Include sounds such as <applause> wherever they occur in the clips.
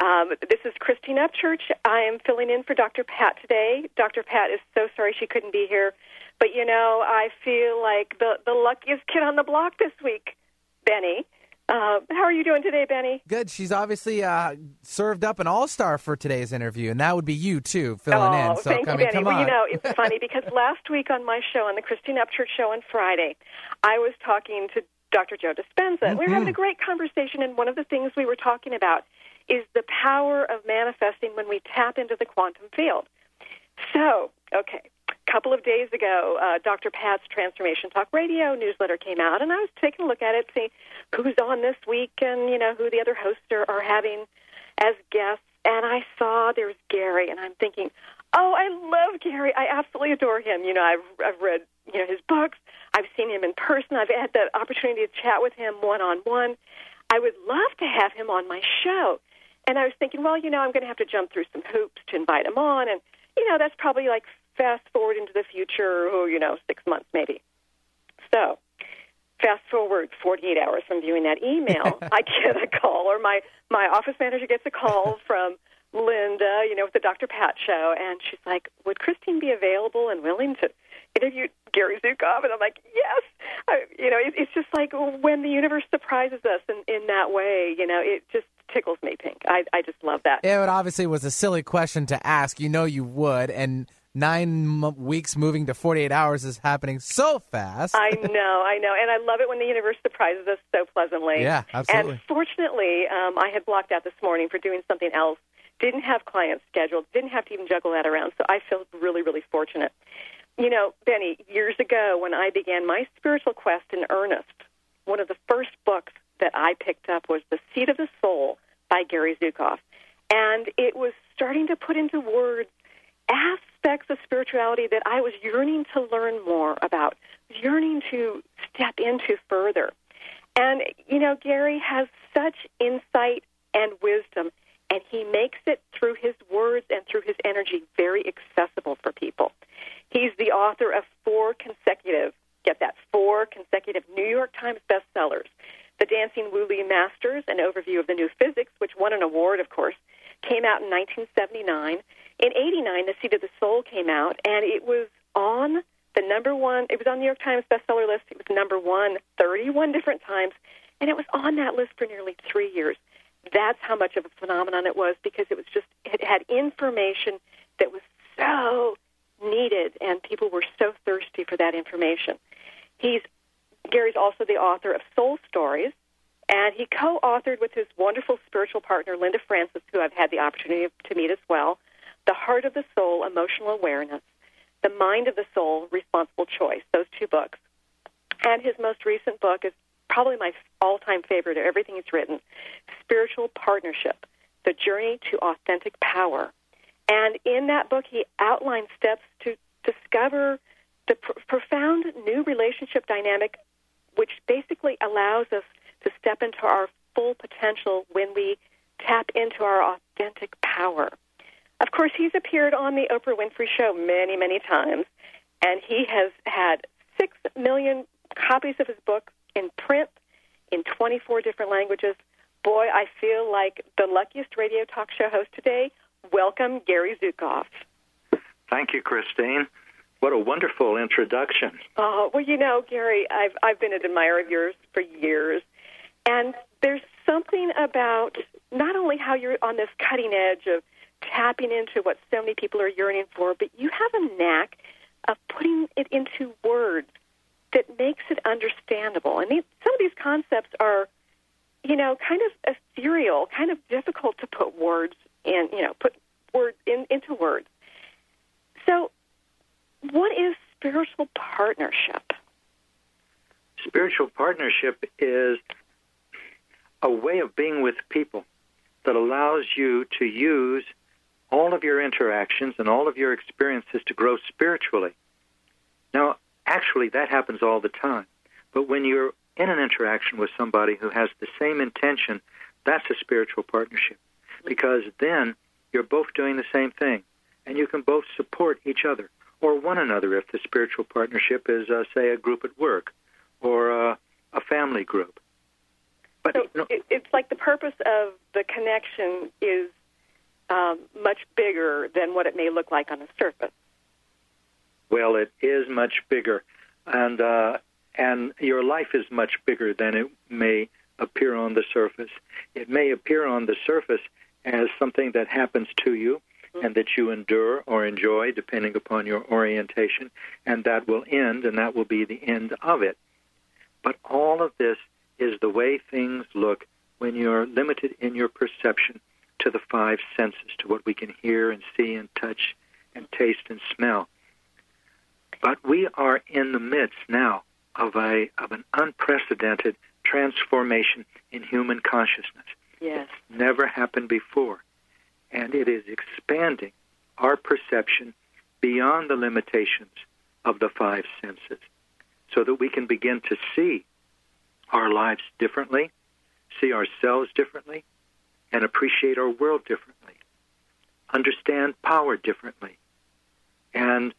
Um, this is Christine Upchurch. I am filling in for Dr. Pat today. Dr. Pat is so sorry she couldn't be here, but you know I feel like the the luckiest kid on the block this week, Benny. Uh, how are you doing today, Benny? Good. She's obviously uh, served up an all star for today's interview, and that would be you too, filling oh, in. So thank I you, Benny. well, on. you know, it's funny <laughs> because last week on my show, on the Christine Upchurch show on Friday, I was talking to Dr. Joe Dispenza. Mm-hmm. We were having a great conversation, and one of the things we were talking about is the power of manifesting when we tap into the quantum field. So, okay, a couple of days ago, uh, Dr. Pat's Transformation Talk Radio newsletter came out, and I was taking a look at it, see who's on this week, and you know who the other hosts are, are having as guests. And I saw there's Gary, and I'm thinking, oh, I love Gary. I absolutely adore him. You know, I've I've read you know his books. I've seen him in person. I've had the opportunity to chat with him one on one. I would love to have him on my show. And I was thinking, well, you know, I'm going to have to jump through some hoops to invite him on, and you know, that's probably like fast forward into the future, oh, you know, six months maybe. So, fast forward 48 hours from viewing that email, <laughs> I get a call, or my my office manager gets a call <laughs> from Linda, you know, with the Dr. Pat show, and she's like, "Would Christine be available and willing to <laughs> interview Gary Zukav?" And I'm like, "Yes." I, you know, it, it's just like when the universe surprises us in in that way. You know, it just tickles me pink. I I just love that. Yeah, it obviously was a silly question to ask. You know you would, and nine m- weeks moving to 48 hours is happening so fast. I know, I know, and I love it when the universe surprises us so pleasantly. Yeah, absolutely. And fortunately, um, I had blocked out this morning for doing something else. Didn't have clients scheduled. Didn't have to even juggle that around. So I feel really, really fortunate. You know, Benny, years ago when I began my spiritual quest in earnest, one of the first books that I picked up was The Seat of the Soul by Gary Zukav. And it was starting to put into words aspects of spirituality that I was yearning to learn more about, yearning to step into further. And, you know, Gary has such insight and wisdom, and he makes it through his words and through his energy very accessible for people. He's the author of four consecutive, get that, four consecutive New York Times bestsellers. The Dancing Wu Li Masters, an overview of the new physics, which won an award, of course, came out in 1979. In 89, The Seat of the Soul came out, and it was on the number one, it was on the New York Times bestseller list. It was number one 31 different times, and it was on that list for nearly three years. That's how much of a phenomenon it was because it was just, it had information that was so needed, and people were so thirsty for that information. He's Gary's also the author of Soul Stories, and he co-authored with his wonderful spiritual partner Linda Francis, who I've had the opportunity to meet as well, The Heart of the Soul: Emotional Awareness, The Mind of the Soul: Responsible Choice. Those two books, and his most recent book is probably my all-time favorite of everything he's written, Spiritual Partnership: The Journey to Authentic Power. And in that book, he outlines steps to discover the pr- profound new relationship dynamic, which basically allows us to step into our full potential when we tap into our authentic power. Of course, he's appeared on the Oprah Winfrey Show many, many times, and he has had six million copies of his book in print in 24 different languages. Boy, I feel like the luckiest radio talk show host today. Welcome, Gary Zukav. Thank you, Christine. What a wonderful introduction. Oh, well, you know, Gary, I've I've been an admirer of yours for years. And there's something about not only how you're on this cutting edge of tapping into what so many people are yearning for, but you have a knack of putting it into words that makes it understandable. And these, some of these concepts are, you know, kind of ethereal, kind of difficult to put words in, you know, put words in, into words. So, what is spiritual partnership? Spiritual partnership is a way of being with people that allows you to use all of your interactions and all of your experiences to grow spiritually. Now, actually, that happens all the time. But when you're in an interaction with somebody who has the same intention, that's a spiritual partnership. Because then you're both doing the same thing, and you can both support each other or one another if the spiritual partnership is, uh, say, a group at work or uh, a family group. But so you know, it, it's like the purpose of the connection is um, much bigger than what it may look like on the surface. Well, it is much bigger, and uh, and your life is much bigger than it may appear on the surface. It may appear on the surface as something that happens to you and that you endure or enjoy, depending upon your orientation, and that will end, and that will be the end of it. But all of this is the way things look when you're limited in your perception to the five senses, to what we can hear and see and touch and taste and smell. But we are in the midst now of a of an unprecedented transformation in human consciousness. Yes. It's never happened before. And it is expanding our perception beyond the limitations of the five senses so that we can begin to see our lives differently, see ourselves differently, and appreciate our world differently, understand power differently. And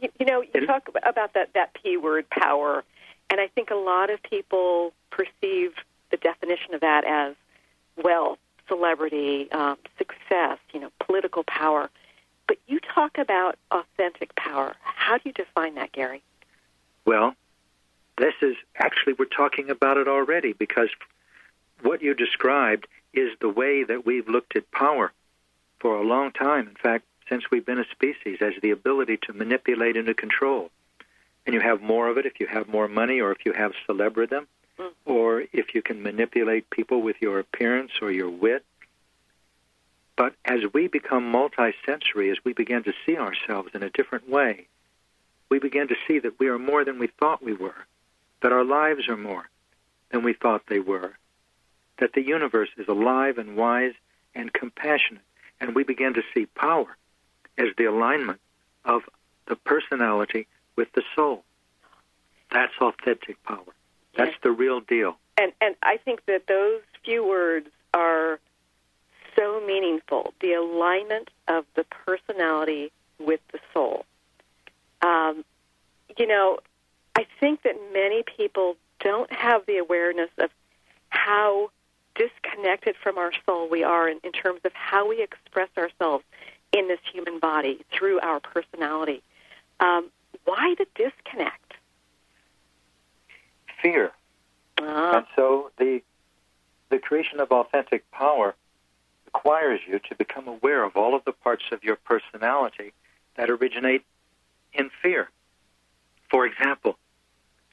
you, you know, you talk about that that p word, power, and I think a lot of people perceive the definition of that as wealth, celebrity, um, success, you know, political power. But you talk about authentic power. How do you define that, Gary? Well, this is actually, we're talking about it already because what you described is the way that we've looked at power for a long time. In fact, since we've been a species, as the ability to manipulate and to control. And you have more of it if you have more money or if you have celebridom mm. or if you can manipulate people with your appearance or your wit. But as we become multisensory, as we begin to see ourselves in a different way, we begin to see that we are more than we thought we were that our lives are more than we thought they were, that the universe is alive and wise and compassionate, and we begin to see power as the alignment of the personality with the soul. That's authentic power. That's yes. the real deal. And and I think that those few words are so meaningful. The alignment of the personality with the soul. Um, you know, I think that many people don't have the awareness of how disconnected from our soul we are in, in terms of how we express ourselves in this human body through our personality. Um, why the disconnect? Fear. Ah. And so the the creation of authentic power requires you to become aware of all of the parts of your personality that originate in fear. For example,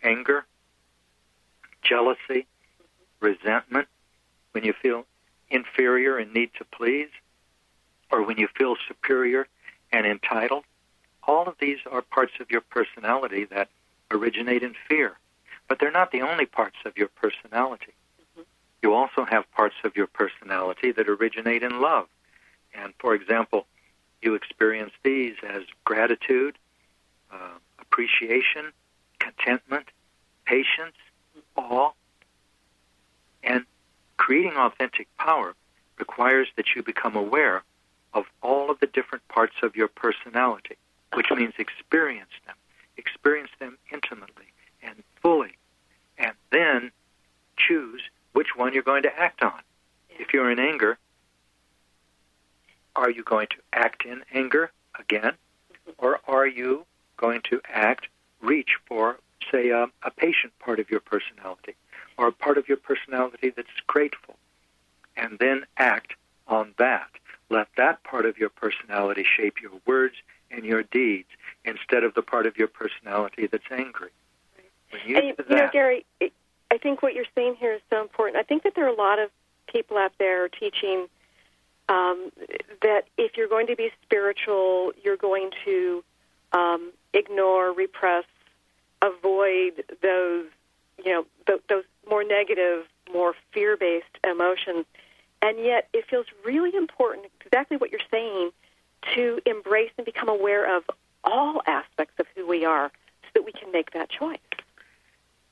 anger, jealousy, resentment, when you feel inferior and need to please, or when you feel superior and entitled. All of these are parts of your personality that originate in fear. But they're not the only parts of your personality. Mm-hmm. You also have parts of your personality that originate in love. And for example, you experience these as gratitude, uh, appreciation, contentment, patience, awe. And creating authentic power requires that you become aware of all of the different parts of your personality, which means experience them, experience them intimately and fully, and then choose which one you're going to act on. If you're in anger, are you going to act in anger again? Or are you going to act, reach for, say, a, a patient part of your personality or a part of your personality that's grateful, and then act on that. Let that part of your personality shape your words and your deeds instead of the part of your personality that's angry. When you, and you, that, you know, Gary, I think what you're saying here is so important. I think that there are a lot of people out there teaching um, that if you're going to be spiritual, you're going to um, ignore, repress, avoid those, you know, th- those more negative, more fear-based emotions. And yet, it feels really important, exactly what you're saying, to embrace and become aware of all aspects of who we are, so that we can make that choice.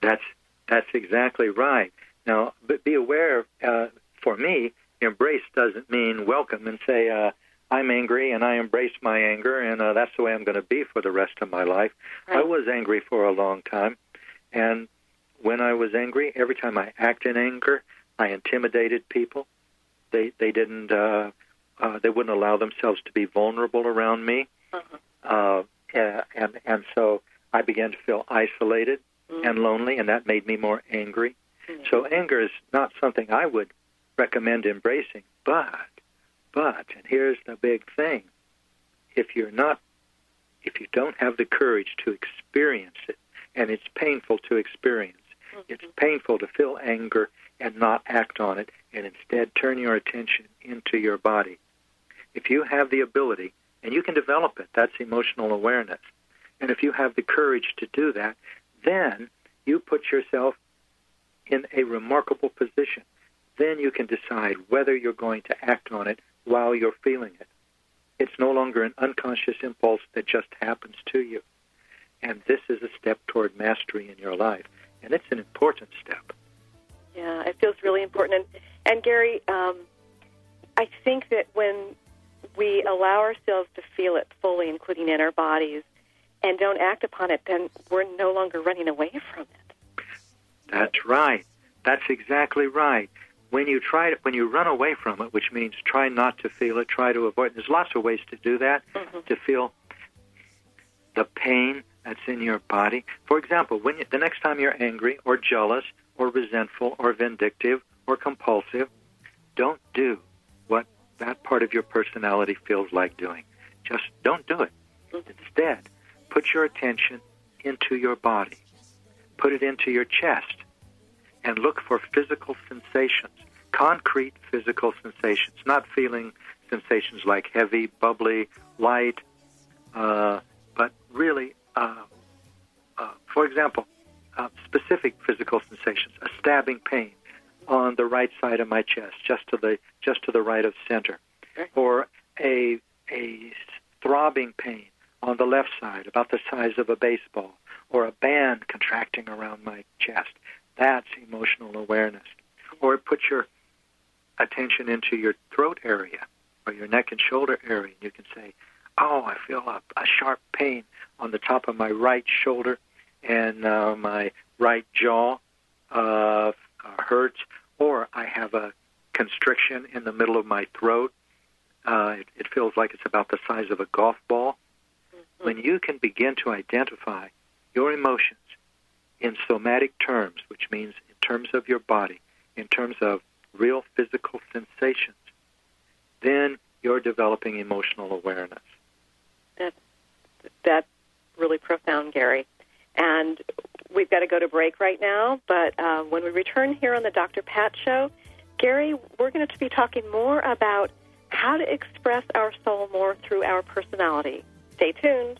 That's that's exactly right. Now, but be aware. Uh, for me, embrace doesn't mean welcome and say, uh, I'm angry and I embrace my anger and uh, that's the way I'm going to be for the rest of my life. Right. I was angry for a long time. And when I was angry, every time I acted in anger, I intimidated people. They they didn't uh, uh, they wouldn't allow themselves to be vulnerable around me, uh-huh. uh, and and so I began to feel isolated mm-hmm. and lonely, and that made me more angry. Mm-hmm. So anger is not something I would recommend embracing. But, but, and here's the big thing: if you're not, if you don't have the courage to experience it, and it's painful to experience, mm-hmm. it's painful to feel anger and not act on it, and instead turn your attention into your body. If you have the ability, and you can develop it, that's emotional awareness. And if you have the courage to do that, then you put yourself in a remarkable position then you can decide whether you're going to act on it while you're feeling it. It's no longer an unconscious impulse that just happens to you. And this is a step toward mastery in your life. And it's an important step. Yeah, it feels really important. And, and Gary, um, I think that when we allow ourselves to feel it fully, including in our bodies, and don't act upon it, then we're no longer running away from it. That's right. That's exactly right when you try to, when you run away from it, which means try not to feel it, try to avoid. It. There's lots of ways to do that. Mm-hmm. To feel the pain that's in your body. For example, when you, the next time you're angry or jealous or resentful or vindictive or compulsive, don't do what that part of your personality feels like doing. Just don't do it. Instead, put your attention into your body. Put it into your chest and look for physical sensations, concrete physical sensations, not feeling sensations like heavy, bubbly, light, uh, but really, uh, uh, for example, uh, specific physical sensations, a stabbing pain on the right side of my chest, just to the just to the right of center, or a a throbbing pain on the left side, about the size of a baseball, or a band contracting around my chest. That's emotional awareness. Or put your attention into your throat area or your neck and shoulder area, and you can say, "Oh, I feel a, a sharp pain on the top of my right shoulder, and uh, my right jaw uh, hurts, or I have a constriction in the middle of my throat. Uh, it, it feels like it's about the size of a golf ball." Mm-hmm. When you can begin to identify your emotions in somatic terms, which means in terms of your body, in terms of real physical sensations, then you're developing emotional awareness. That, that's really profound, Gary. And we've got to go to break right now, but uh, when we return here on the Dr. Pat Show, Gary, we're going to be talking more about how to express our soul more through our personality. Stay tuned.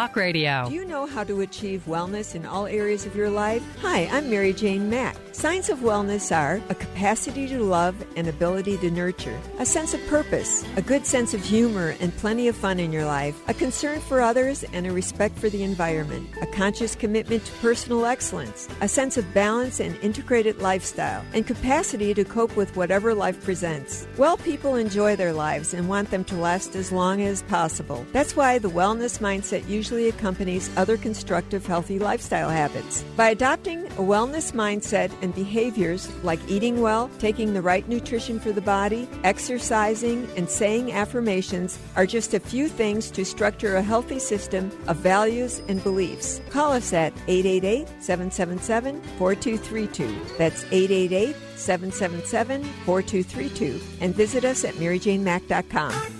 Talk Radio. Do you know how to achieve wellness in all areas of your life? Hi, I'm Mary Jane Mack. Signs of wellness are a capacity to love and ability to nurture, a sense of purpose, a good sense of humor and plenty of fun in your life, a concern for others and a respect for the environment, a conscious commitment to personal excellence, a sense of balance and integrated lifestyle, and capacity to cope with whatever life presents. Well people enjoy their lives and want them to last as long as possible. That's why the wellness mindset usually accompanies other constructive, healthy lifestyle habits. By adopting a wellness mindset and behaviors like eating well, taking the right nutrition for the body, exercising, and saying affirmations are just a few things to structure a healthy system of values and beliefs. Call us at 888 777 4232. That's 888 777 4232. And visit us at MaryJaneMack.com.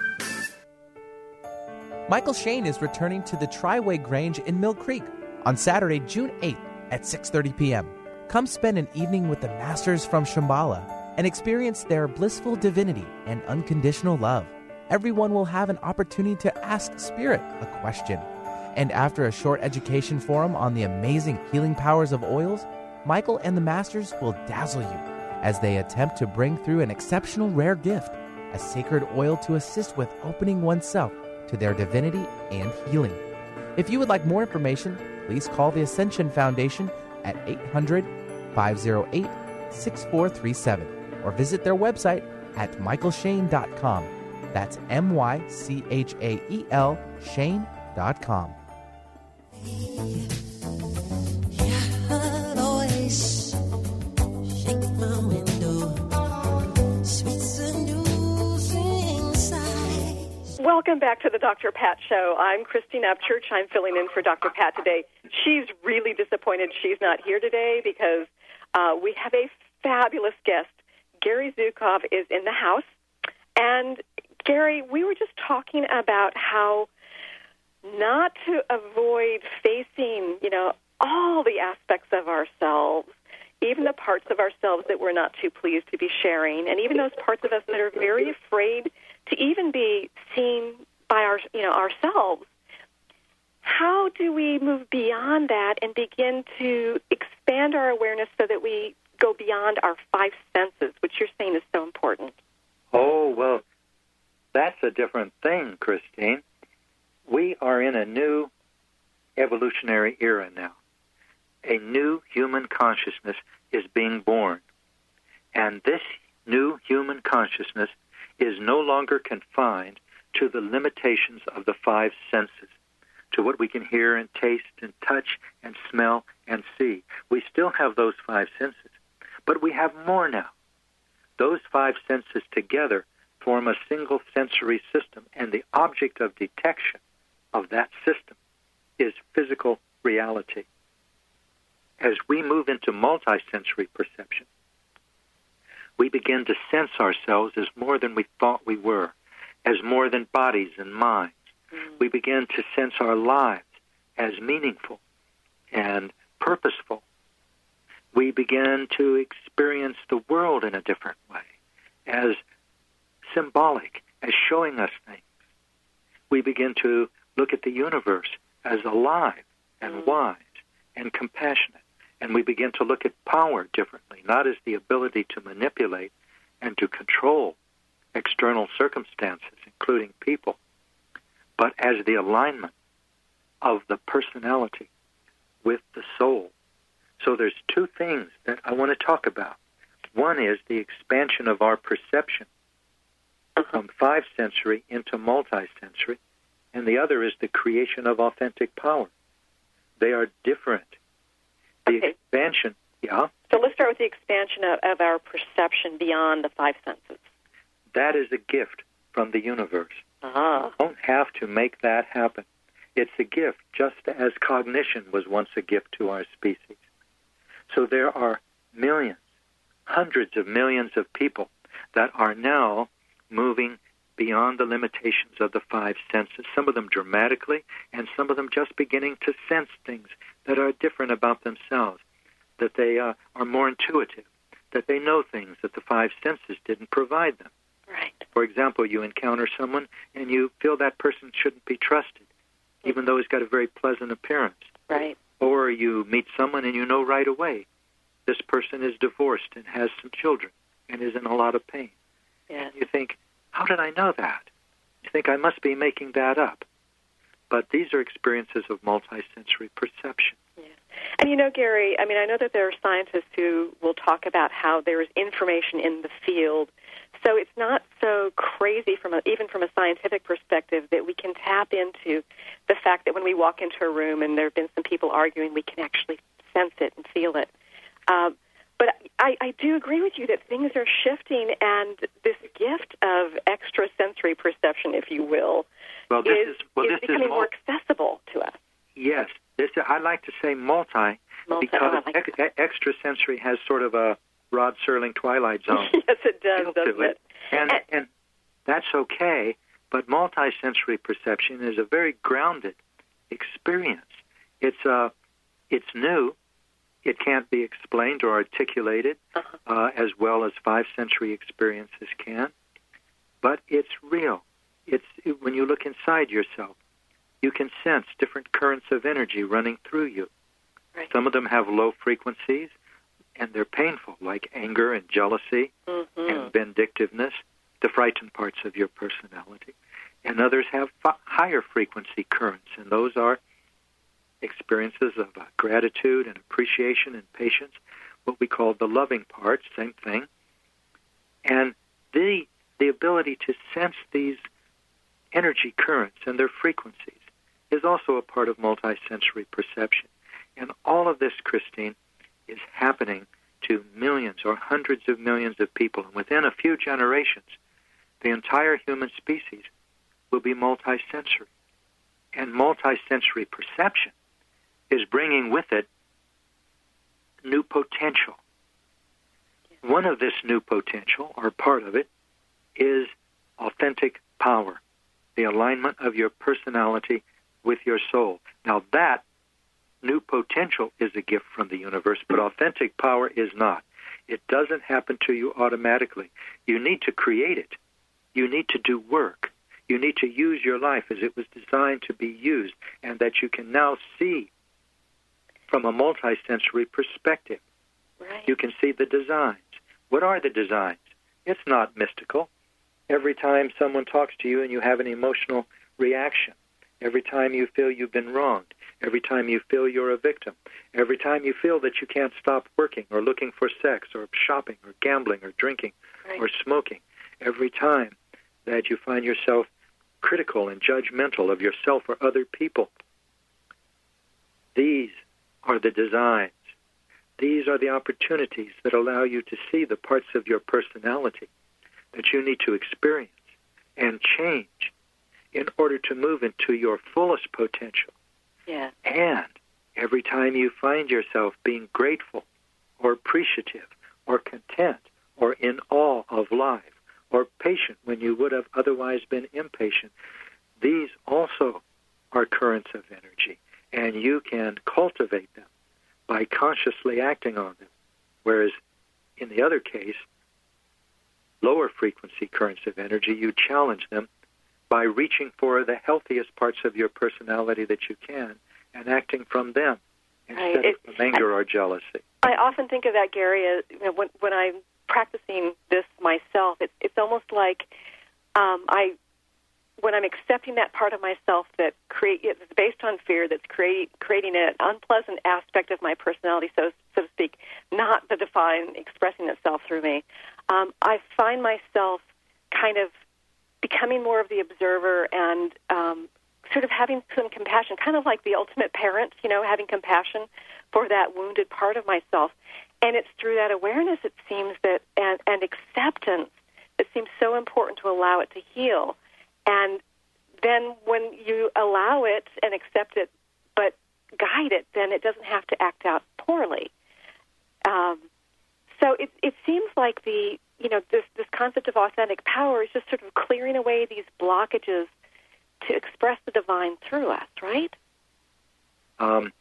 Mychael Shane is returning to the Triway Grange in Mill Creek on Saturday, June 8th at 6:30 p.m. Come spend an evening with the masters from Shambhala and experience their blissful divinity and unconditional love. Everyone will have an opportunity to ask Spirit a question. And after a short education forum on the amazing healing powers of oils, Michael and the masters will dazzle you as they attempt to bring through an exceptional rare gift, a sacred oil to assist with opening oneself to their divinity and healing. If you would like more information, please call the Ascension Foundation at 800 508 6437 or visit their website at michaelshane.com. That's M Y C H A E L Shane.com. Welcome back to the Dr. Pat Show. I'm Christine Upchurch. I'm filling in for Dr. Pat today. She's really disappointed she's not here today because uh, we have a fabulous guest. Gary Zukav is in the house. And Gary, we were just talking about how not to avoid facing, you know, all the aspects of ourselves, even the parts of ourselves that we're not too pleased to be sharing, and even those parts of us that are very afraid to even be seen by our, you know, ourselves. How do we move beyond that and begin to expand our awareness so that we go beyond our five senses, which you're saying is so important? Oh, well, that's a different thing, Christine. We are in a new evolutionary era now. A new human consciousness is being born. And this new human consciousness is no longer confined to the limitations of the five senses, to what we can hear and taste and touch and smell and see. We still have those five senses, but we have more now. Those five senses together form a single sensory system, and the object of detection of that system is physical reality. As we move into multisensory perception, we begin to sense ourselves as more than we thought we were, as more than bodies and minds. Mm-hmm. We begin to sense our lives as meaningful and purposeful. We begin to experience the world in a different way, as symbolic, as showing us things. We begin to look at the universe as alive and mm-hmm. wise and compassionate. And we begin to look at power differently, not as the ability to manipulate and to control external circumstances, including people, but as the alignment of the personality with the soul. So there's two things that I want to talk about. One is the expansion of our perception uh-huh. from five sensory into multisensory, and the other is the creation of authentic power. They are different the expansion, yeah. So let's start with the expansion of, of our perception beyond the five senses. That is a gift from the universe. Uh-huh. You don't have to make that happen. It's a gift, just as cognition was once a gift to our species. So there are millions, hundreds of millions of people that are now moving beyond the limitations of the five senses, some of them dramatically, and some of them just beginning to sense things that are different about themselves, that they uh, are more intuitive, that they know things that the five senses didn't provide them. Right. For example, you encounter someone and you feel that person shouldn't be trusted, even though he's got a very pleasant appearance. Right. Or you meet someone and you know right away this person is divorced and has some children and is in a lot of pain. Yes. You think, how did I know that? You think I must be making that up. But these are experiences of multisensory perception. And you know, Gary, I mean, I know that there are scientists who will talk about how there is information in the field. So it's not so crazy from a, even from a scientific perspective that we can tap into the fact that when we walk into a room and there have been some people arguing, we can actually sense it and feel it. Um, but I, I do agree with you that things are shifting, and this gift of extrasensory perception, if you will, Well, this is, is well, is this is becoming mul- more accessible to us. yes. This I like to say multi, Multi- because oh, I like ex- extrasensory has sort of a Rod Serling Twilight Zone <laughs> yes, it does, doesn't to it, and and that's okay. But multisensory perception is a very grounded experience. It's uh, it's new. It can't be explained or articulated Uh-huh. uh, as well as five sensory experiences can, but it's real. It's when you look inside yourself, you can sense different currents of energy running through you. Right. Some of them have low frequencies, and they're painful, like anger and jealousy Mm-hmm. and vindictiveness, the frightened parts of your personality. And others have fi- higher frequency currents, and those are experiences of uh, gratitude and appreciation and patience, what we call the loving parts, same thing. And the the ability to sense these energy currents and their frequencies is also a part of multisensory perception. And all of this, Christine, is happening to millions or hundreds of millions of people. And within a few generations, the entire human species will be multisensory. And multisensory perception is bringing with it new potential. One of this new potential, or part of it, is authentic power, the alignment of your personality with your soul. Now, that new potential is a gift from the universe, but authentic power is not. It doesn't happen to you automatically. You need to create it. You need to do work. You need to use your life as it was designed to be used, and that you can now see from a multisensory perspective. Right. You can see the designs. What are the designs? It's not mystical. Every time someone talks to you and you have an emotional reaction, every time you feel you've been wronged, every time you feel you're a victim, every time you feel that you can't stop working or looking for sex or shopping or gambling or drinking Right. or smoking, every time that you find yourself critical and judgmental of yourself or other people, these are the designs. These are the opportunities that allow you to see the parts of your personality that you need to experience and change in order to move into your fullest potential. Yeah. And every time you find yourself being grateful or appreciative or content or in awe of life or patient when you would have otherwise been impatient, these also are currents of energy, and you can cultivate them by consciously acting on them. Whereas in the other case, lower frequency currents of energy, you challenge them by reaching for the healthiest parts of your personality that you can and acting from them instead Right. of from anger or jealousy. I often think of that, Gary, as you know, when when I'm practicing this myself. It's it's almost like um, I when I'm accepting that part of myself that create it's based on fear that's create, creating an unpleasant aspect of my personality, so so to speak, not the define expressing itself through me. Um, I find myself kind of becoming more of the observer and um, sort of having some compassion, kind of like the ultimate parent, you know, having compassion for that wounded part of myself. And it's through that awareness, it seems that, and, and acceptance, it seems so important to allow it to heal. And then when you allow it and accept it, but guide it, then it doesn't have to act out poorly. Um, So it it seems like the you know this this concept of authentic power is just sort of clearing away these blockages to express the divine through us, right? Um,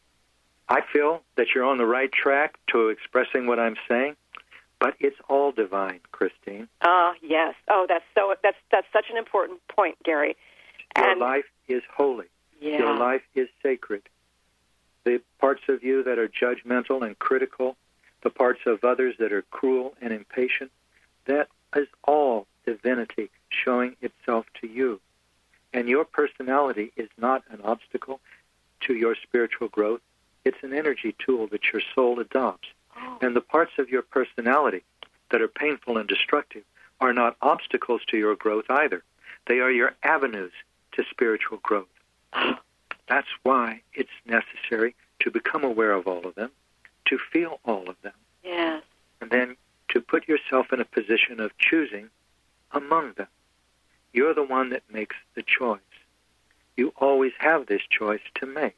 I feel that you're on the right track to expressing what I'm saying, but it's all divine, Christine. Ah, uh, yes. Oh, that's so. That's that's such an important point, Gary. Your and, life is holy. Yeah. Your life is sacred. The parts of you that are judgmental and critical, the parts of others that are cruel and impatient, that is all divinity showing itself to you. And your personality is not an obstacle to your spiritual growth. It's an energy tool that your soul adopts. Oh. And the parts of your personality that are painful and destructive are not obstacles to your growth either. They are your avenues to spiritual growth. <gasps> That's why it's necessary to become aware of all of them, to feel all of them. Yes. And then to put yourself in a position of choosing among them. You're the one that makes the choice. You always have this choice to make.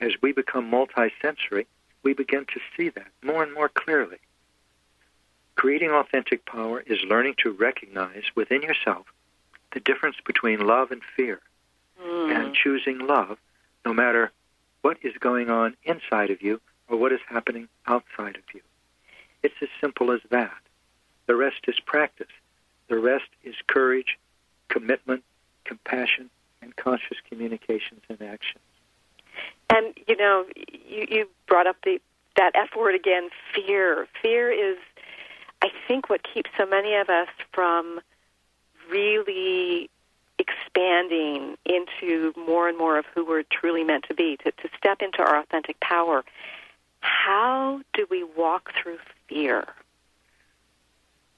As we become multisensory, we begin to see that more and more clearly. Creating authentic power is learning to recognize within yourself the difference between love and fear mm. and choosing love no matter what is going on inside of you or what is happening outside of you. It's as simple as that. The rest is practice. The rest is courage, commitment, compassion, and conscious communications and actions. And you know, you, you brought up the that F word again, fear. Fear is, I think, what keeps so many of us from really expanding into more and more of who we're truly meant to be, to, to step into our authentic power. How do we walk through fear?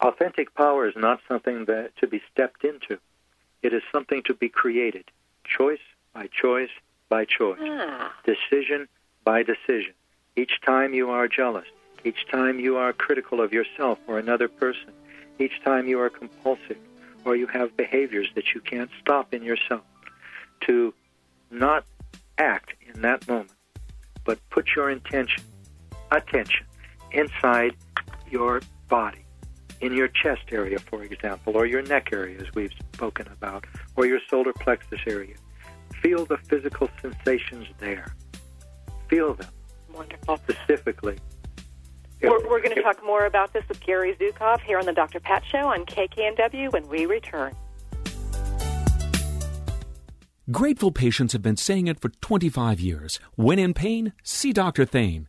Authentic power is not something that to be stepped into. It is something to be created, choice by choice by choice, ah. decision by decision. Each time you are jealous, each time you are critical of yourself or another person, each time you are compulsive, or you have behaviors that you can't stop in yourself, to not act in that moment, but put your intention, attention, inside your body, in your chest area, for example, or your neck area, as we've spoken about, or your solar plexus area. Feel the physical sensations there. Feel them. Wonderful. Specifically. We're, we're going to talk more about this with Gary Zukav here on the Dr. Pat Show on KKNW when we return. Grateful patients have been saying it for 25 years. When in pain, see Dr. Thane.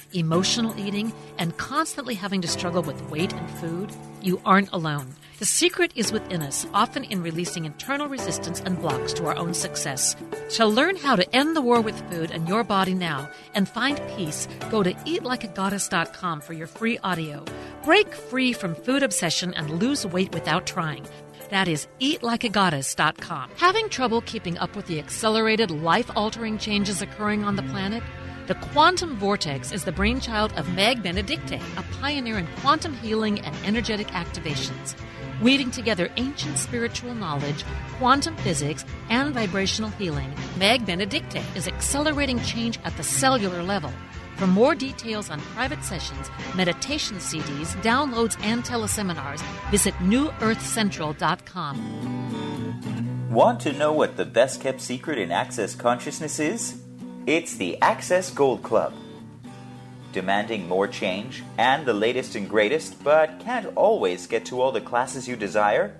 emotional eating, and constantly having to struggle with weight and food? You aren't alone. The secret is within us, often in releasing internal resistance and blocks to our own success. To learn how to end the war with food and your body now and find peace, go to eatlikeagoddess.com for your free audio. Break free from food obsession and lose weight without trying. That is eatlikeagoddess.com. Having trouble keeping up with the accelerated, life altering changes occurring on the planet? The quantum vortex is the brainchild of Meg Benedicte, a pioneer in quantum healing and energetic activations. Weaving together ancient spiritual knowledge, quantum physics, and vibrational healing, Meg Benedicte is accelerating change at the cellular level. For more details on private sessions, meditation CDs, downloads, and teleseminars, visit newearthcentral.com. Want to know what the best kept secret in Access Consciousness is? It's the Access Gold Club demanding more change and the latest and greatest, but can't always get to all the classes you desire?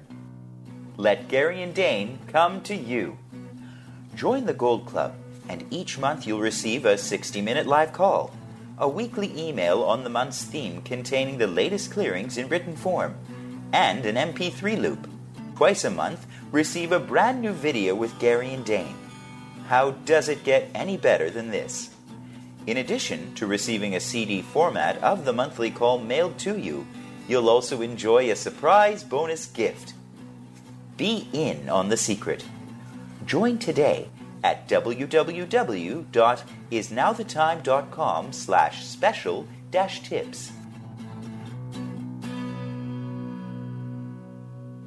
Let Gary and Dane come to you. Join the Gold Club, and each month you'll receive a 60 minute live call, a weekly email on the month's theme containing the latest clearings in written form, and an MP3 loop. Twice a month, receive a brand new video with Gary and Dane. How does it get any better than this? In addition to receiving a CD format of the monthly call mailed to you, You'll also enjoy a surprise bonus gift. Be in on the secret. Join today at www.isnowthetime.com slash special dash tips.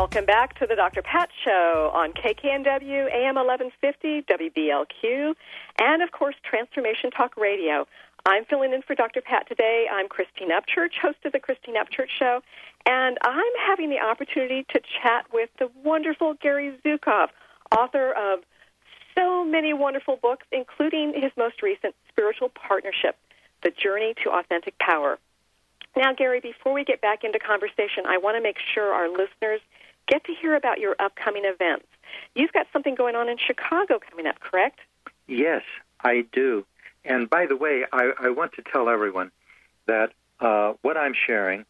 Welcome back to the Dr. Pat Show on KKNW, AM 1150, WBLQ, and of course, Transformation Talk Radio. I'm filling in for Dr. Pat today. I'm Christine Upchurch, host of the Christine Upchurch Show, and I'm having the opportunity to chat with the wonderful Gary Zukav, author of so many wonderful books, including his most recent, Spiritual Partnership The Journey to Authentic Power. Now, Gary, before we get back into conversation, I want to make sure our listeners get to hear about your upcoming events. You've got something going on in Chicago coming up, correct? Yes, I do. And by the way, I, I want to tell everyone that uh, what I'm sharing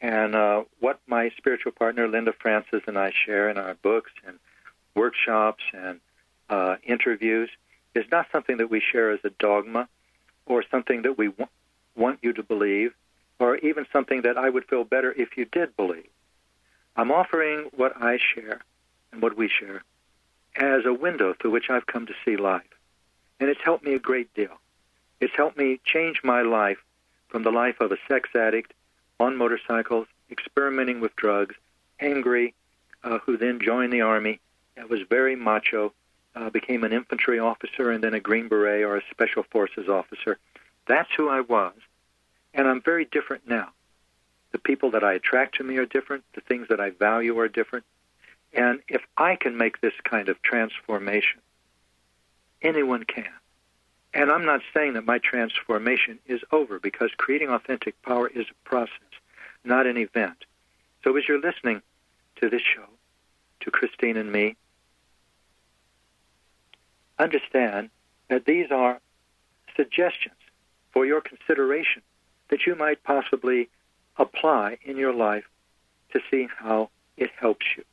and uh, what my spiritual partner Linda Francis and I share in our books and workshops and uh, interviews is not something that we share as a dogma or something that we w- want you to believe or even something that I would feel better if you did believe. I'm offering what I share and what we share as a window through which I've come to see life. And it's helped me a great deal. It's helped me change my life from the life of a sex addict on motorcycles, experimenting with drugs, angry, uh, who then joined the Army, and was very macho, uh, became an infantry officer and then a Green Beret or a Special Forces officer. That's who I was. And I'm very different now. The people that I attract to me are different. The things that I value are different. And if I can make this kind of transformation, anyone can. And I'm not saying that my transformation is over because creating authentic power is a process, not an event. So as you're listening to this show, to Christine and me, understand that these are suggestions for your consideration that you might possibly apply in your life to see how it helps you.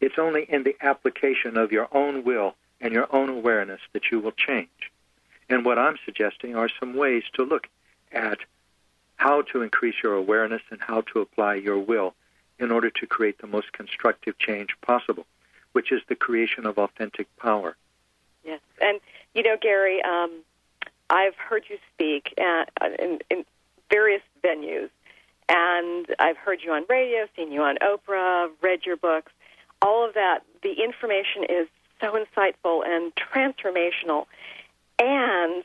It's only in the application of your own will and your own awareness that you will change. And what I'm suggesting are some ways to look at how to increase your awareness and how to apply your will in order to create the most constructive change possible, which is the creation of authentic power. Yes. And, you know, Gary, um, I've heard you speak at, in, in various venues and I've heard you on radio, seen you on Oprah, read your books. All of that, the information is so insightful and transformational. And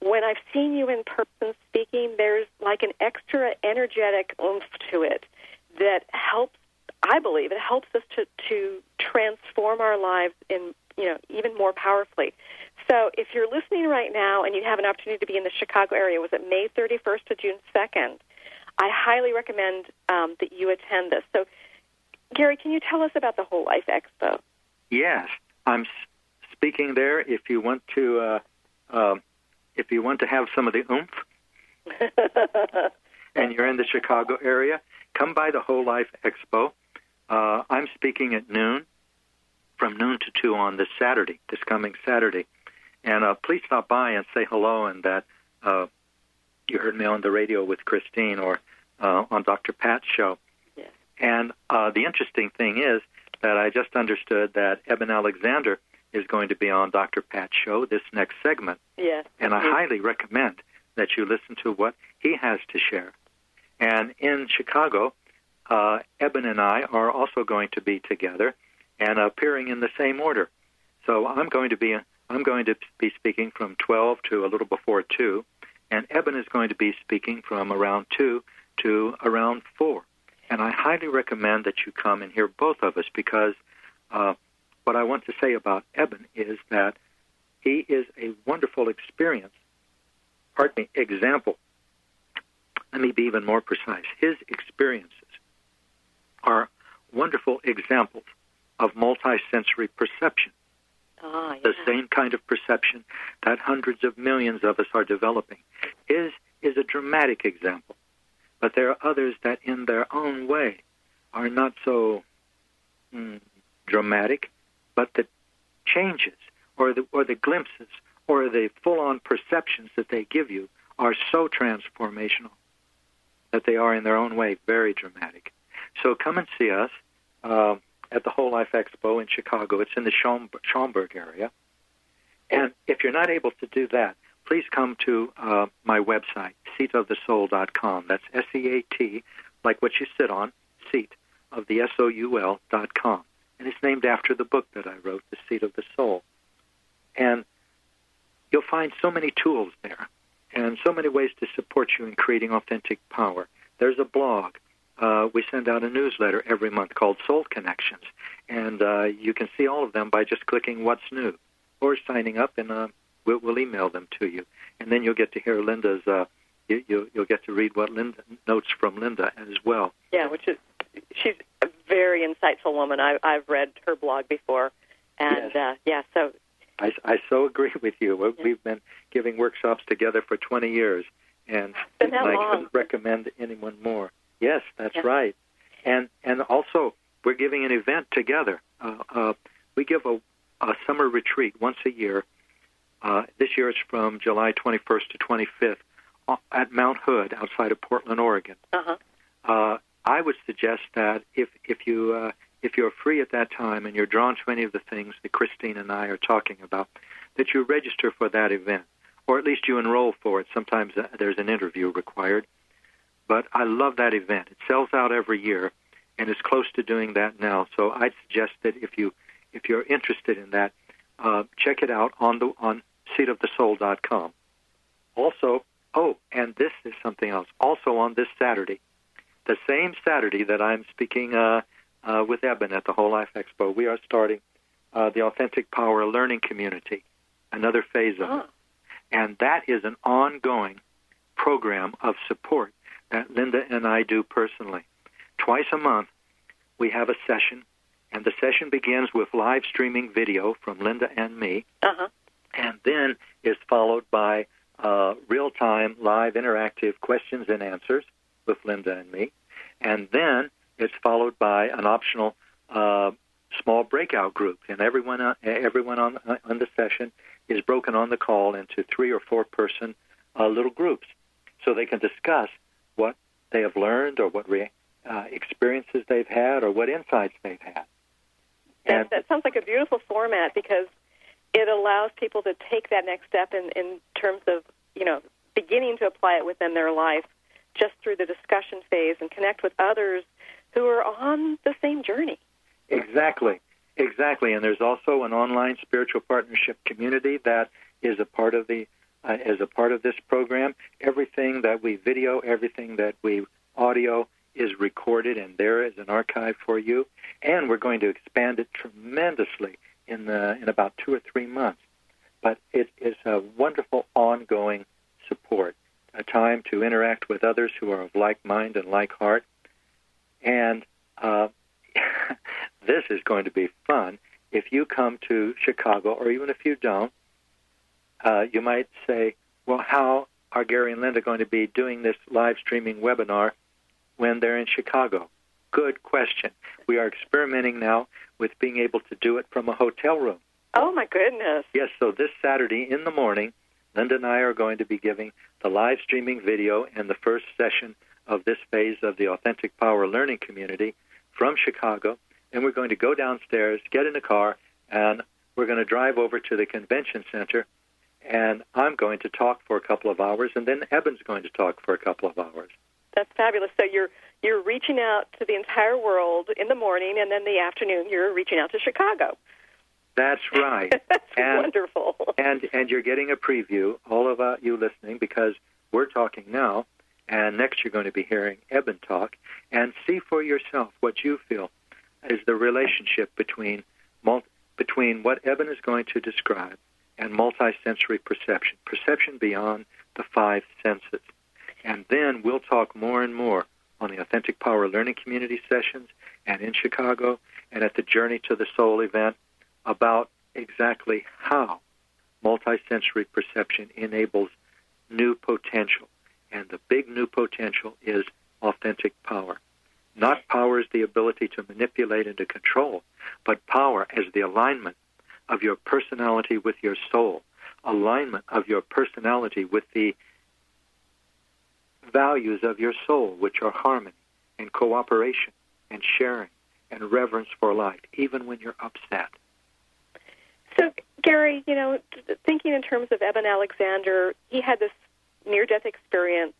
when I've seen you in person speaking, there's like an extra energetic oomph to it that helps. I believe it helps us to to transform our lives in you know even more powerfully. So if you're listening right now and you have an opportunity to be in the Chicago area, was it May 31st to June 2nd? I highly recommend um, that you attend this. So, Gary, can you tell us about the Whole Life Expo? Yes, I'm speaking there. If you want to, uh, uh, if you want to have some of the oomph, <laughs> and you're in the Chicago area, come by the Whole Life Expo. Uh, I'm speaking at noon, from noon to two on this Saturday, this coming Saturday, and uh, please stop by and say hello and that uh, you heard me on the radio with Christine or uh, on Dr. Pat's show. Yes. And uh, the interesting thing is that I just understood that Eben Alexander is going to be on Dr. Pat's show this next segment. Yes. And I highly recommend that you listen to what he has to share. And in Chicago, uh, Eben and I are also going to be together and appearing in the same order. So I'm going to be I'm going to be speaking from 12 to a little before 2, and Eben is going to be speaking from around 2 to around 4. And I highly recommend that you come and hear both of us because uh, what I want to say about Eben is that he is a wonderful experience, pardon me, example. Let me be even more precise. His experiences are wonderful examples of multisensory perception. Ah, yeah. The same kind of perception that hundreds of millions of us are developing. His is a dramatic example, but there are others that, in their own way, are not so mm, dramatic, but the changes or the or the glimpses or the full-on perceptions that they give you are so transformational that they are, in their own way, very dramatic. So come and see us. Uh, at the Whole Life Expo in Chicago. It's in the Schaumburg area. And if you're not able to do that, please come to uh, my website, seatofthesoul.com. That's S E A T, like what you sit on, seat of the S O U L dot com. And it's named after the book that I wrote, The Seat of the Soul. And you'll find so many tools there and so many ways to support you in creating authentic power. There's a blog uh, we send out a newsletter every month called Soul Connections, and uh, you can see all of them by just clicking What's New or signing up, and uh, we'll, we'll email them to you. And then you'll get to hear Linda's. Uh, you, you, you'll get to read what Linda notes from Linda as well. Yeah, which is she's a very insightful woman. I, I've read her blog before, and yes. uh, yeah, so I, I so agree with you. We've been giving workshops together for 20 years, and I couldn't recommend anyone more. Yes, that's yeah. right. And and also we're giving an event together. Uh, uh, we give a, a summer retreat once a year. Uh, this year it's from July 21st to 25th uh, at Mount Hood outside of Portland, Oregon. Uh-huh. Uh, I would suggest that if if you uh, if you're free at that time and you're drawn to any of the things that Christine and I are talking about, that you register for that event, or at least you enroll for it. Sometimes uh, there's an interview required. But I love that event. It sells out every year, and is close to doing that now. So I'd suggest that if you if you're interested in that, uh, check it out on the on seatofthesoul.com. Also, oh, and this is something else. Also on this Saturday, the same Saturday that I'm speaking uh, uh, with Eben at the Whole Life Expo, we are starting uh, the Authentic Power Learning Community, another phase of it, and that is an ongoing program of support that Linda and I do personally. Twice a month, we have a session, and the session begins with live streaming video from Linda and me, uh-huh. and then is followed by uh, real time, live, interactive questions and answers with Linda and me, and then it's followed by an optional uh, small breakout group, and everyone uh, everyone on on the session is broken on the call into three or four person uh, little groups, so they can discuss what they have learned or what re- uh, experiences they've had or what insights they've had. And that sounds like a beautiful format because it allows people to take that next step in, in terms of, you know, beginning to apply it within their life just through the discussion phase and connect with others who are on the same journey. Exactly. Exactly. And there's also an online spiritual partnership community that is a part of the uh, as a part of this program. Everything that we video, everything that we audio is recorded, and there is an archive for you. And we're going to expand it tremendously in the, in about two or three months. But it is a wonderful ongoing support, a time to interact with others who are of like mind and like heart. And uh, <laughs> this is going to be fun. If you come to Chicago, or even if you don't, uh, you might say, well, how are Gary and Linda going to be doing this live streaming webinar when they're in Chicago? Good question. We are experimenting now with being able to do it from a hotel room. Oh, my goodness. Yes, so this Saturday in the morning, Linda and I are going to be giving the live streaming video and the first session of this phase of the Authentic Power Learning Community from Chicago. And we're going to go downstairs, get in a car, and we're going to drive over to the convention center, and I'm going to talk for a couple of hours, and then Eben's going to talk for a couple of hours. That's fabulous. So you're you're reaching out to the entire world in the morning, and then the afternoon you're reaching out to Chicago. That's <laughs> right. That's and, wonderful. And and you're getting a preview, all of uh, you listening, because we're talking now, and next you're going to be hearing Eben talk, and see for yourself what you feel is the relationship between between what Eben is going to describe and multisensory perception, perception beyond the five senses. And then we'll talk more and more on the Authentic Power Learning Community sessions and in Chicago and at the Journey to the Soul event about exactly how multisensory perception enables new potential. And the big new potential is authentic power. Not power as the ability to manipulate and to control, but power as the alignment of your personality with your soul, alignment of your personality with the values of your soul, which are harmony and cooperation and sharing and reverence for life, even when you're upset. So, Gary, you know, thinking in terms of Eben Alexander, he had this near death experience.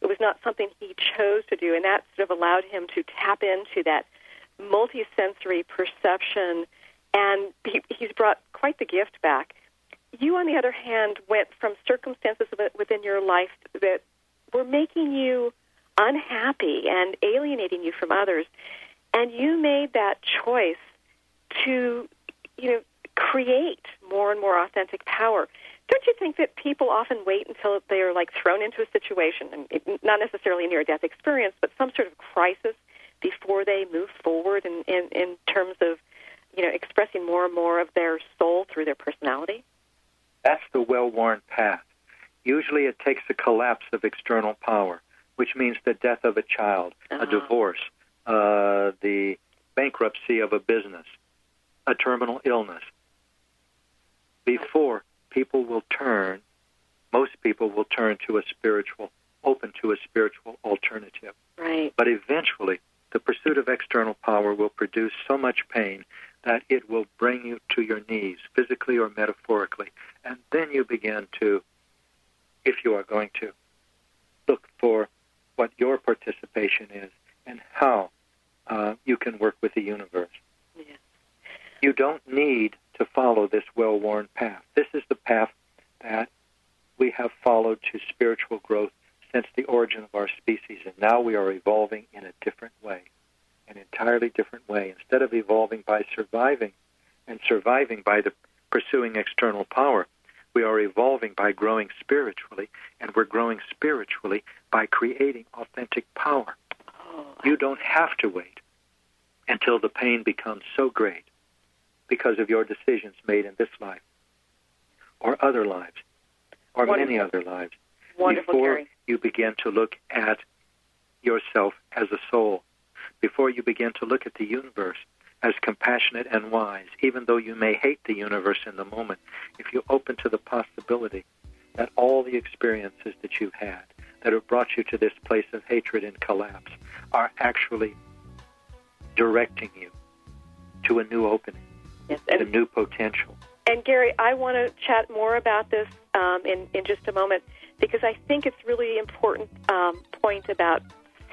It was not something he chose to do, and that sort of allowed him to tap into that multisensory perception, and he, he's brought quite the gift back. You, on the other hand, went from circumstances within your life that were making you unhappy and alienating you from others, and you made that choice to, you know, create more and more authentic power. Don't you think that people often wait until they are like thrown into a situation, and not necessarily a near death experience, but some sort of crisis before they move forward in, in, in terms of, you know, expressing more and more of their soul through their personality? That's the well worn path. Usually it takes the collapse of external power, which means the death of a child, uh-huh. a divorce, uh, the bankruptcy of a business, a terminal illness, before people will turn, most people will turn to a spiritual, open to a spiritual alternative. Right. But eventually, the pursuit of external power will produce so much pain that it will bring you to your knees, physically or metaphorically. And then you begin to, if you are going to, look for what your participation is and how uh, you can work with the universe. Yes. You don't need to follow this well worn path. This is the path that we have followed to spiritual growth since the origin of our species, and now we are evolving in a different way, an entirely different way. Instead of evolving by surviving and surviving by the pursuing external power, we are evolving by growing spiritually, and we're growing spiritually by creating authentic power. You don't have to wait until the pain becomes so great because of your decisions made in this life or other lives or Wonderful. many other lives Wonderful, before you begin to look at yourself as a soul, before you begin to look at the universe as compassionate and wise, even though you may hate the universe in the moment, if you open to the possibility that all the experiences that you've had that have brought you to this place of hatred and collapse are actually directing you to a new opening, yes. and, a new potential. And Gary, I want to chat more about this um, in in just a moment because I think it's really important um, point about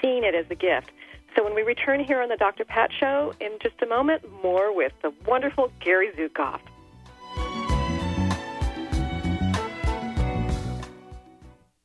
seeing it as a gift. So when we return here on the Dr. Pat Show in just a moment, more with the wonderful Gary Zukav.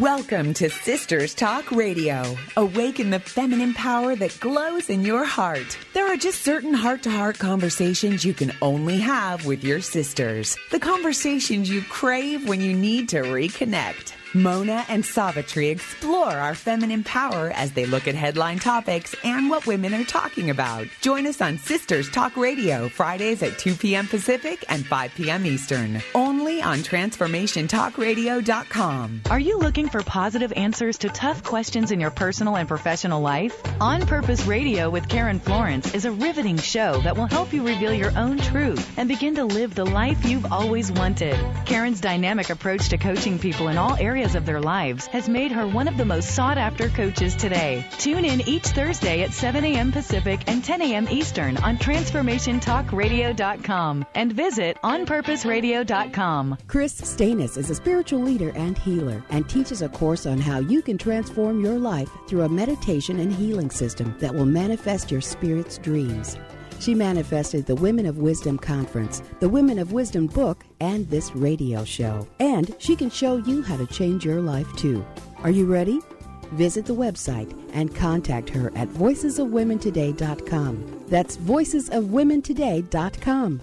Welcome to Sisters Talk Radio. Awaken the feminine power that glows in your heart. There are just certain heart to heart conversations you can only have with your sisters. The conversations you crave when you need to reconnect. Mona and Savitri explore our feminine power as they look at headline topics and what women are talking about. Join us on Sisters Talk Radio, Fridays at 2 p.m. Pacific and 5 p.m. Eastern. Only on TransformationTalkRadio.com. Are you looking for positive answers to tough questions in your personal and professional life? On Purpose Radio with Karen Florence is a riveting show that will help you reveal your own truth and begin to live the life you've always wanted. Karen's dynamic approach to coaching people in all areas of their lives has made her one of the most sought after coaches today. Tune in each Thursday at 7 a.m. Pacific and 10 a.m. Eastern on TransformationTalkRadio.com and visit OnPurposeRadio.com. Kris Steinnes is a spiritual leader and healer and teaches a course on how you can transform your life through a meditation and healing system that will manifest your spirit's dreams. She manifested the Women of Wisdom Conference, the Women of Wisdom book, and this radio show. And she can show you how to change your life too. Are you ready? Visit the website and contact her at voicesofwomentoday.com. That's voicesofwomentoday.com.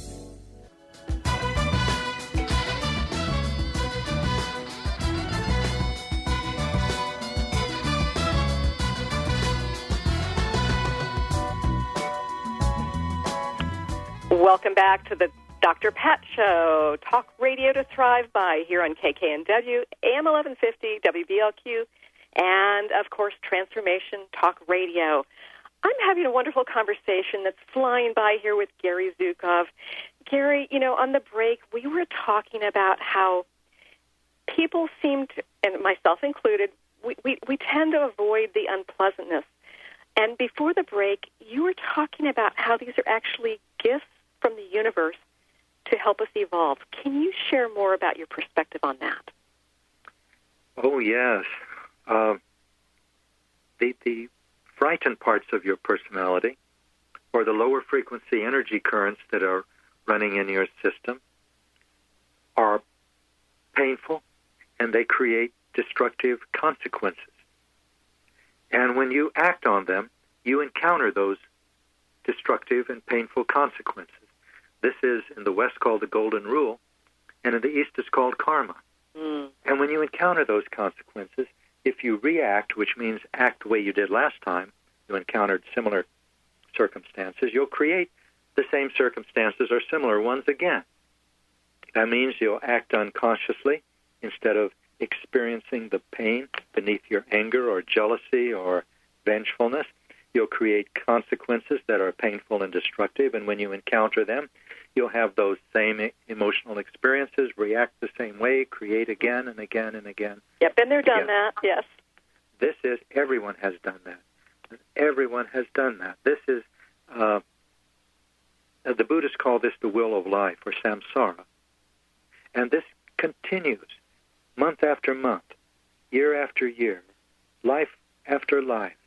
Welcome back to the Dr. Pat Show, talk radio to thrive by here on KKNW, AM 1150, WBLQ, and of course, Transformation Talk Radio. I'm having a wonderful conversation that's flying by here with Gary Zukav. Gary, you know, on the break, we were talking about how people seem to, and myself included, we, we, we tend to avoid the unpleasantness. And before the break, you were talking about how these are actually gifts from the universe to help us evolve. Can you share more about your perspective on that? Oh, yes. Uh, the, the frightened parts of your personality, or the lower frequency energy currents that are running in your system, are painful and they create destructive consequences. And when you act on them, you encounter those destructive and painful consequences. This is in the West called the Golden Rule, and in the East is called karma. Mm. And when you encounter those consequences, if you react, which means act the way you did last time, you encountered similar circumstances, you'll create the same circumstances or similar ones again. That means you'll act unconsciously instead of experiencing the pain beneath your anger or jealousy or vengefulness. You'll create consequences that are painful and destructive, and when you encounter them, you'll have those same emotional experiences, react the same way, create again and again and again. Yep, been there, done again. that, yes. This is, everyone has done that. Everyone has done that. This is, uh, the Buddhists call this the wheel of life or samsara. And this continues month after month, year after year, life after life,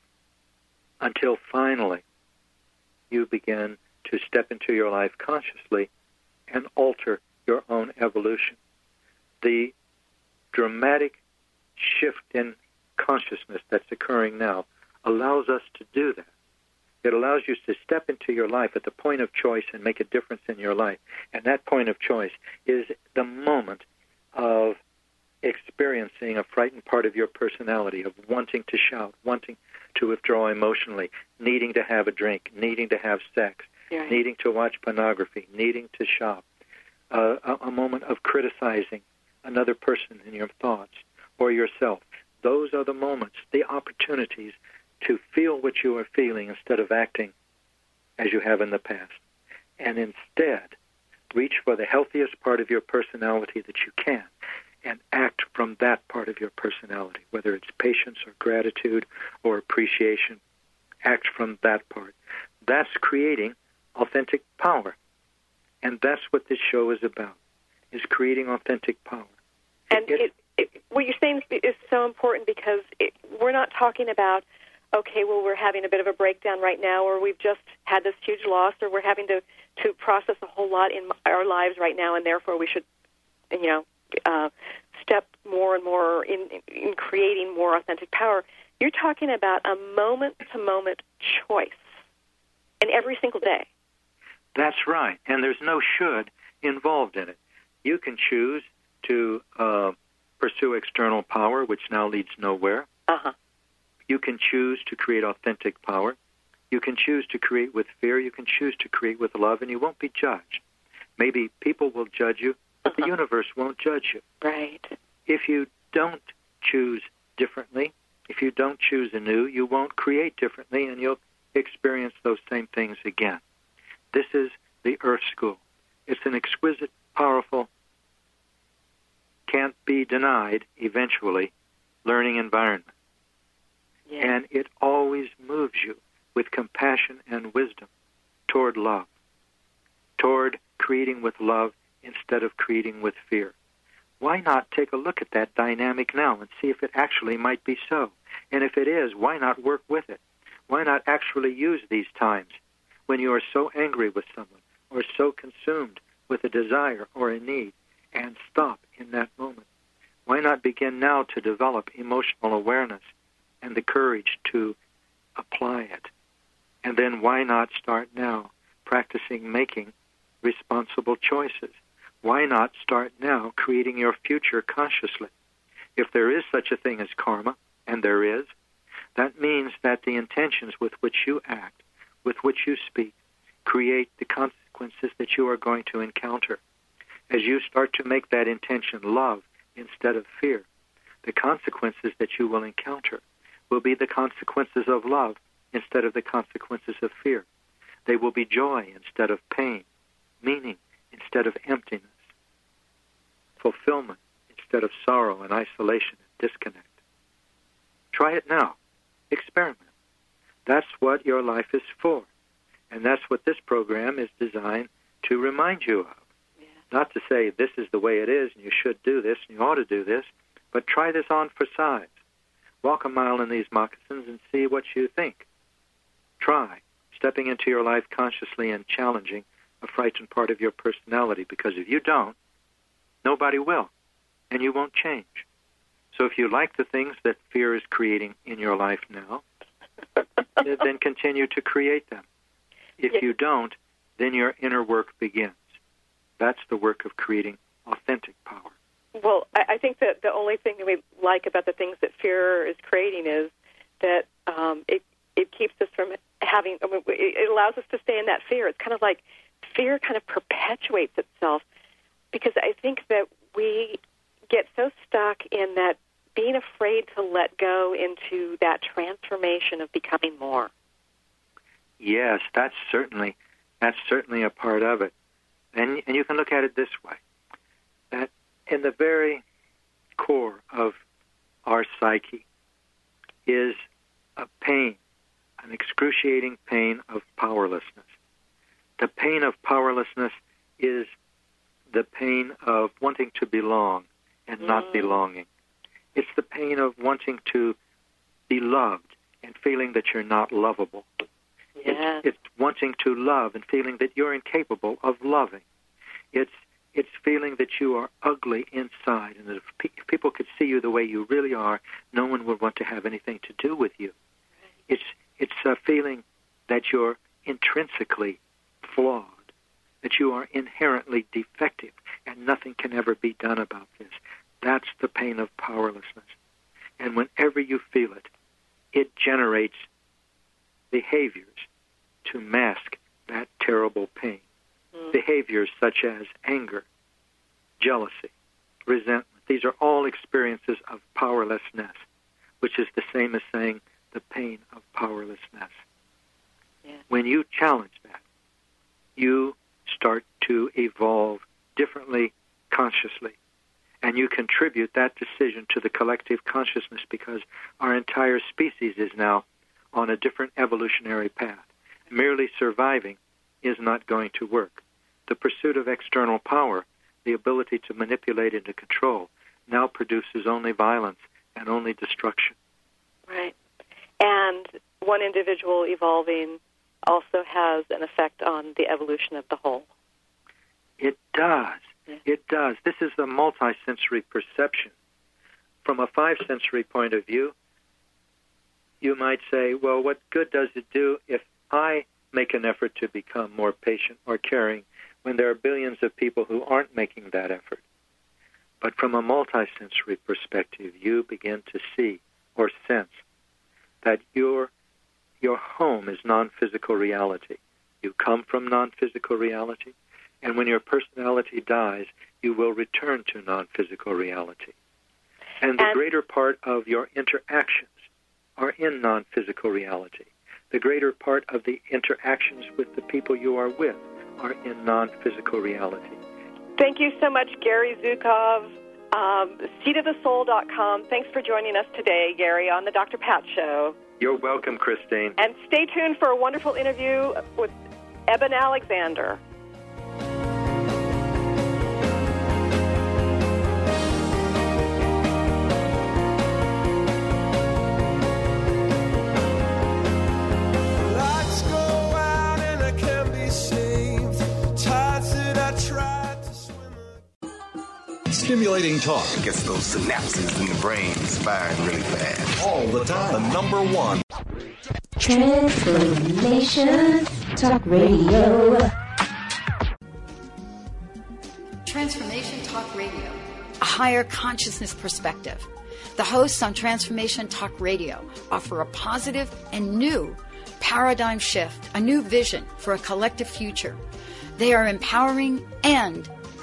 until finally you begin to step into your life consciously and alter your own evolution. The dramatic shift in consciousness that's occurring now allows us to do that. It allows you to step into your life at the point of choice and make a difference in your life. And that point of choice is the moment of experiencing a frightened part of your personality, of wanting to shout, wanting to withdraw emotionally, needing to have a drink, needing to have sex, Right. needing to watch pornography, needing to shop, uh, a, a moment of criticizing another person in your thoughts or yourself. Those are the moments, the opportunities to feel what you are feeling instead of acting as you have in the past. And instead, reach for the healthiest part of your personality that you can and act from that part of your personality, whether it's patience or gratitude or appreciation. Act from that part. That's creating authentic power. And that's what this show is about, is creating authentic power. And it, it, what you're saying is so important because it, we're not talking about, okay, well, we're having a bit of a breakdown right now, or we've just had this huge loss, or we're having to, to process a whole lot in our lives right now, and therefore we should, you know, uh, step more and more in, in creating more authentic power. You're talking about a moment to moment choice, and every single day. That's right, and there's no should involved in it. You can choose to uh, pursue external power, which now leads nowhere. Uh-huh. You can choose to create authentic power. You can choose to create with fear. You can choose to create with love, and you won't be judged. Maybe people will judge you, but uh-huh. the universe won't judge you. Right. If you don't choose differently, if you don't choose anew, you won't create differently, and you'll experience those same things again. This is the Earth School. It's an exquisite, powerful, can't be denied eventually learning environment. And it always moves you with compassion and wisdom toward love, toward creating with love instead of creating with fear. Why not take a look at that dynamic now and see if it actually might be so? And if it is, why not work with it? Why not actually use these times when you are so angry with someone or so consumed with a desire or a need and stop in that moment? Why not begin now to develop emotional awareness and the courage to apply it? And then why not start now practicing making responsible choices? Why not start now creating your future consciously? If there is such a thing as karma, and there is, that means that the intentions with which you act with which you speak create the consequences that you are going to encounter. As you start to make that intention love instead of fear, the consequences that you will encounter will be the consequences of love instead of the consequences of fear. They will be joy instead of pain, meaning instead of emptiness, fulfillment instead of sorrow and isolation and disconnect. Try it now. Experiment. That's what your life is for. And that's what this program is designed to remind you of. Yeah. Not to say this is the way it is and you should do this and you ought to do this, but try this on for size. Walk a mile in these moccasins and see what you think. Try stepping into your life consciously and challenging a frightened part of your personality because if you don't, nobody will, and you won't change. So if you like the things that fear is creating in your life now, <laughs> then continue to create them. If yes. you don't, then your inner work begins. That's the work of creating authentic power. Well, I think that the only thing that we like about the things that fear is creating is that um, it it keeps us from having. I mean, it allows us to stay in that fear. It's kind of like fear kind of perpetuates itself because I think that we get so stuck in that being afraid to let go into that transformation of becoming more. Yes, that's certainly that's certainly a part of it. And and you can look at it this way. That in the very core of our psyche is a pain, an excruciating pain of powerlessness. The pain of powerlessness is the pain of wanting to belong and mm. not belonging. It's the pain of wanting to be loved and feeling that you're not lovable. Yes. It's, it's wanting to love and feeling that you're incapable of loving. It's it's feeling that you are ugly inside, and that if, pe- if people could see you the way you really are, no one would want to have anything to do with you. It's it's a feeling that you're intrinsically flawed, that you are inherently defective, and nothing can ever be done about this. That's the pain of powerlessness. And whenever you feel it, it generates behaviors to mask that terrible pain. Mm. Behaviors such as anger, jealousy, resentment. These are all experiences of powerlessness, which is the same as saying the pain of powerlessness. Yeah. When you challenge that, you start to evolve differently consciously. And you contribute that decision to the collective consciousness because our entire species is now on a different evolutionary path. Merely surviving is not going to work. The pursuit of external power, the ability to manipulate and to control, now produces only violence and only destruction. Right. And one individual evolving also has an effect on the evolution of the whole. It does. It does. This is the multisensory perception. From a five sensory point of view, you might say, well, what good does it do if I make an effort to become more patient or caring when there are billions of people who aren't making that effort? But from a multisensory perspective, you begin to see or sense that your your home is non-physical reality. You come from non-physical reality, and when your personality dies, you will return to non-physical reality. And the And- greater part of your interactions are in non-physical reality. The greater part of the interactions with the people you are with are in non-physical reality. Thank you so much, Gary Zukav. Um, seatofthesoul.com. Thanks for joining us today, Gary, on the Dr. Pat Show. You're welcome, Christine. And stay tuned for a wonderful interview with Eben Alexander. Stimulating talk gets those synapses in the brain firing really fast. All the time. The number one. Transformation Talk Radio. Transformation Talk Radio, a higher consciousness perspective. The hosts on Transformation Talk Radio offer a positive and new paradigm shift, a new vision for a collective future. They are empowering and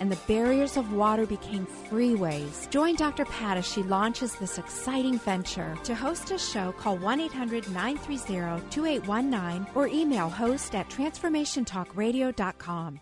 and the barriers of water became freeways. Join Dr. Pat as she launches this exciting venture. To host a show, call 1 800 930 2819 or email host at transformationtalkradio.com.